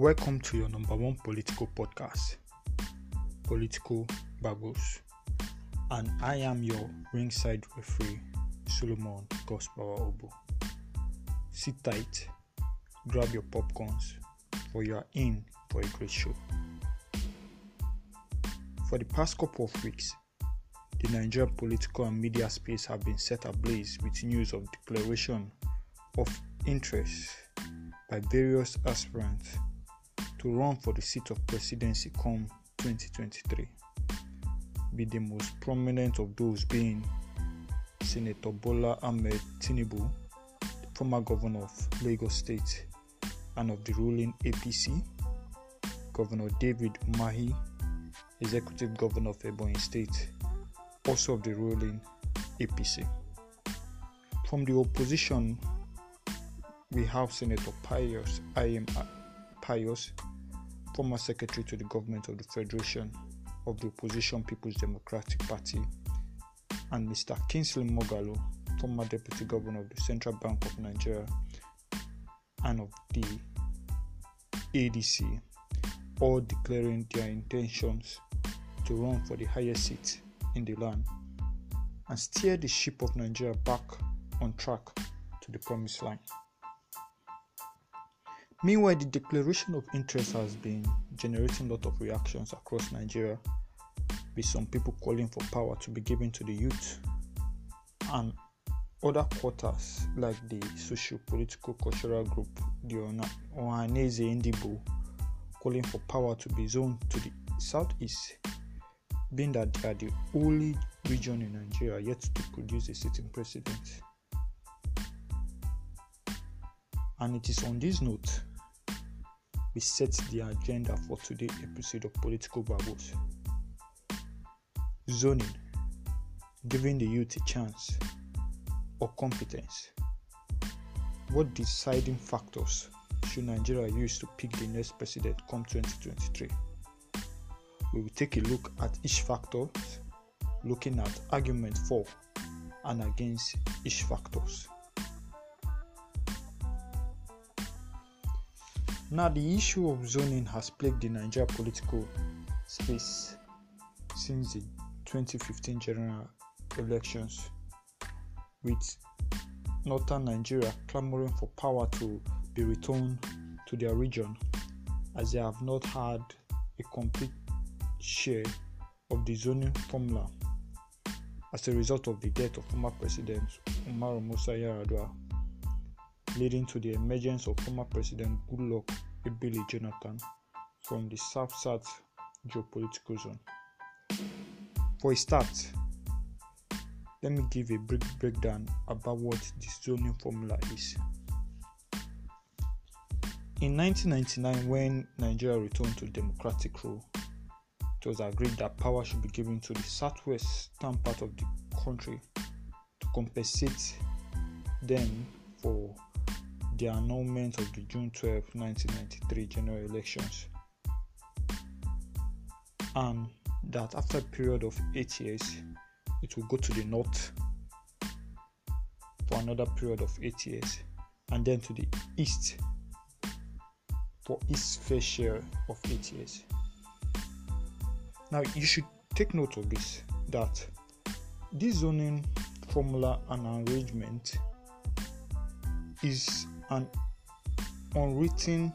Welcome to your number one political podcast, Political Babbles. And I am your ringside referee, Solomon Gospel Obo. Sit tight, grab your popcorns, for you are in for a great show. For the past couple of weeks, the Nigerian political and media space have been set ablaze with news of declaration of interest by various aspirants to run for the seat of presidency come 2023. Be the most prominent of those being Senator Bola Ahmed Tinubu, former governor of Lagos State and of the ruling APC, Governor David Umahi, executive governor of Ebonyi State, also of the ruling APC. From the opposition, we have Senator Pius Anyim Pius, former secretary to the government of the Federation of the Opposition People's Democratic Party, and Mr. Kingsley Moghalu, former deputy governor of the Central Bank of Nigeria and of the ADC, all declaring their intentions to run for the highest seat in the land and steer the ship of Nigeria back on track to the promised land. Meanwhile, the declaration of interest has been generating a lot of reactions across Nigeria, with some people calling for power to be given to the youth, and other quarters like the socio-political cultural group, the Ohanaeze Ndigbo, calling for power to be zoned to the southeast, being that they are the only region in Nigeria yet to produce a sitting president. And it is on this note we set the agenda for today's episode of Political Babbles. Zoning, giving the youth a chance or competence. What deciding factors should Nigeria use to pick the next president come 2023? We will take a look at each factor, looking at argument for and against each factors. Now, the issue of zoning has plagued the Nigeria political space since the 2015 general elections, with northern Nigeria clamoring for power to be returned to their region as they have not had a complete share of the zoning formula as a result of the death of former President Umaru Musa Yar'Adua leading to the emergence of former President Goodluck Ebele Jonathan from the South-South geopolitical zone. For a start, let me give a brief breakdown about what the zoning formula is. In 1999, when Nigeria returned to democratic rule, it was agreed that power should be given to the southwestern part of the country to compensate them for the annulment of the June 12, 1993 general elections, and that after a period of eight years, it will go to the north for another period of eight years, and then to the east for its fair share of eight years. Now, you should take note of this that this zoning formula and arrangement is an unwritten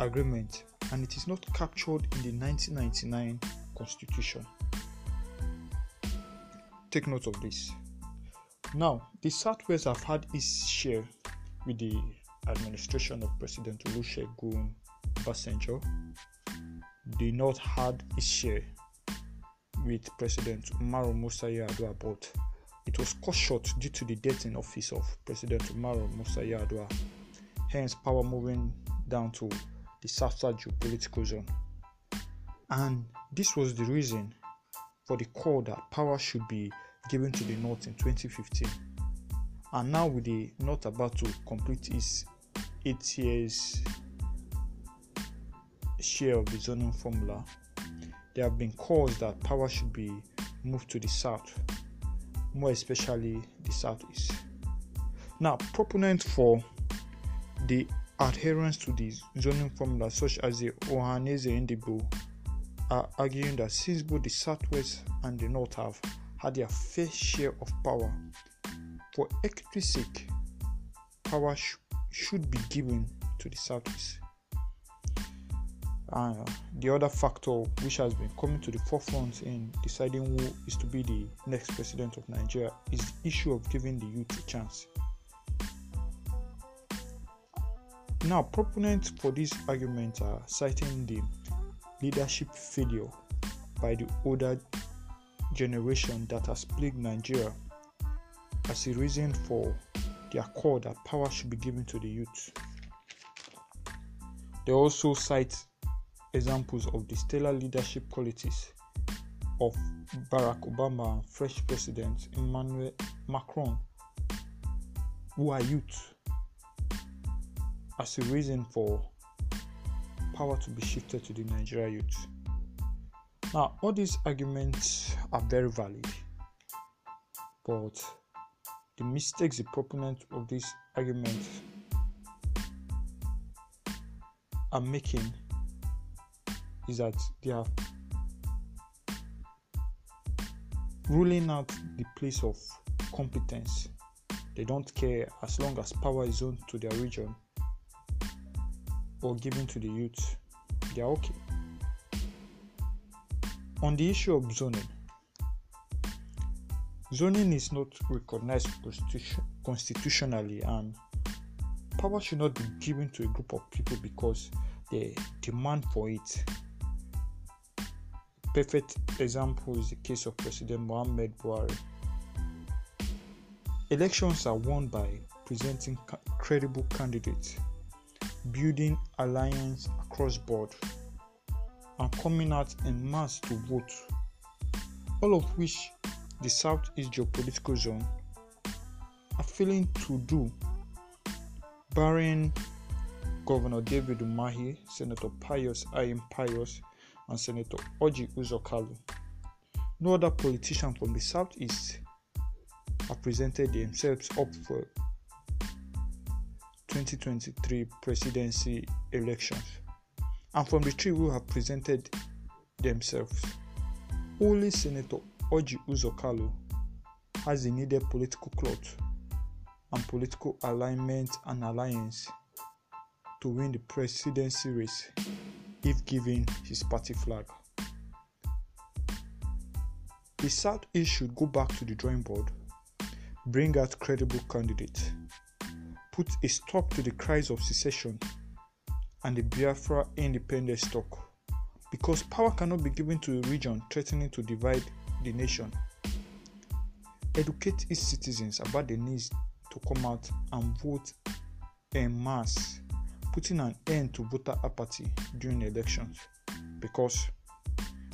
agreement and it is not captured in the 1999 constitution. Take note of this. Now, the Southwest have had its share with the administration of President Olusegun Obasanjo. The North had its share with President Umaru Musa Yar'Adua, but it was cut short due to the death in office of President Umaru Musa hence power moving down to the South-South geopolitical zone. And this was the reason for the call that power should be given to the North in 2015. And now with the North about to complete its eight years share of the zoning formula, there have been calls that power should be moved to the south more especially the southeast. Now, proponents for the adherence to the zoning formula, such as the Ohanaeze Ndigbo, are arguing that since both the Southwest and the North have had their fair share of power, for equity's sake, power sh- should be given to the Southeast. Uh, the other factor which has been coming to the forefront in deciding who is to be the next president of Nigeria is the issue of giving the youth a chance. Now, proponents for this argument are citing the leadership failure by the older generation that has plagued Nigeria as a reason for their call that power should be given to the youth. They also cite examples of the stellar leadership qualities of Barack Obama and French President Emmanuel Macron, who are youth, as a reason for power to be shifted to the Nigeria youth. Now, all these arguments are very valid, but the mistakes the proponents of this argument are making is that they are ruling out the place of competence. They don't care as long as power is owned to their region or given to the youth, they are okay. On the issue of zoning, zoning is not recognized constitutionally and power should not be given to a group of people because they demand for it. Perfect example is the case of President Mohamed Buhari. Elections are won by presenting credible candidates building alliance across board and coming out in mass to vote, all of which the Southeast geopolitical zone are failing to do, barring Governor David Umahi, Senator Pius Anyim Pius, and Senator Orji Uzor Kalu. No other politician from the Southeast have presented themselves up for 2023 presidency elections. And from the three who have presented themselves, only Senator Oji Uzokalo has the needed political clout and political alignment and alliance to win the presidency race if given his party flag. The Southeast should go back to the drawing board, bring out credible candidates put a stop to the cries of secession and the Biafra independence talk because power cannot be given to a region threatening to divide the nation. Educate its citizens about the needs to come out and vote en masse, putting an end to voter apathy during elections. Because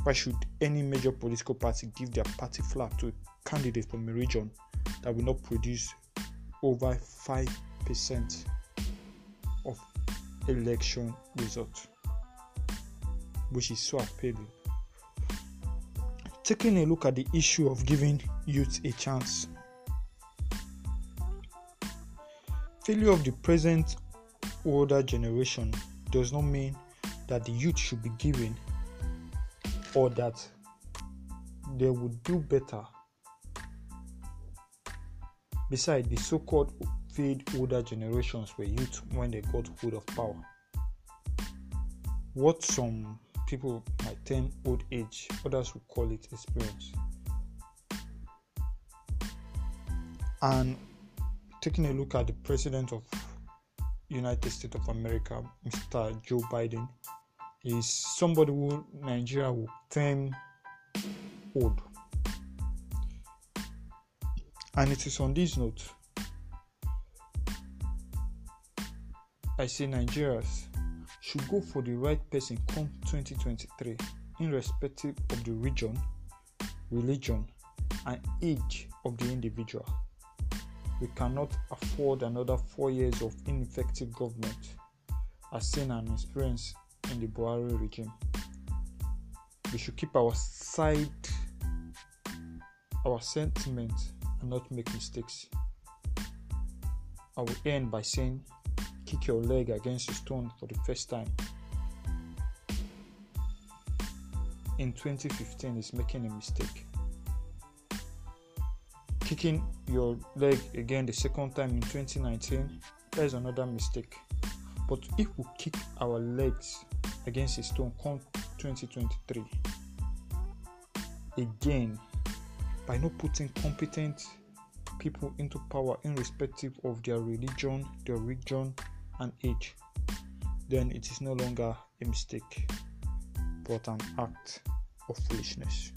why should any major political party give their party flag to a candidate from a region that will not produce over 5 percent of election result, which is so appealing. Taking a look at the issue of giving youth a chance. Failure of the present older generation does not mean that the youth should be given or that they would do better. Besides, the so called failed older generations were youth when they got hold of power. What some people might term old age, others would call it experience. And taking a look at the president of United States of America, Mr. Joe Biden, is somebody who Nigeria will term old. And it is on this note I say Nigerians should go for the right person come 2023, irrespective of the region, religion, and age of the individual. We cannot afford another four years of ineffective government, as seen and experienced in the Buhari regime. We should keep our side, our sentiment, and not make mistakes. I will end by saying kick your leg against a stone for the first time in 2015 is making a mistake. Kicking your leg again the second time in 2019, that is another mistake. But if we kick our legs against a stone come 2023, again, by not putting competent people into power irrespective of their religion, their region, and age, then it is no longer a mistake but an act of foolishness.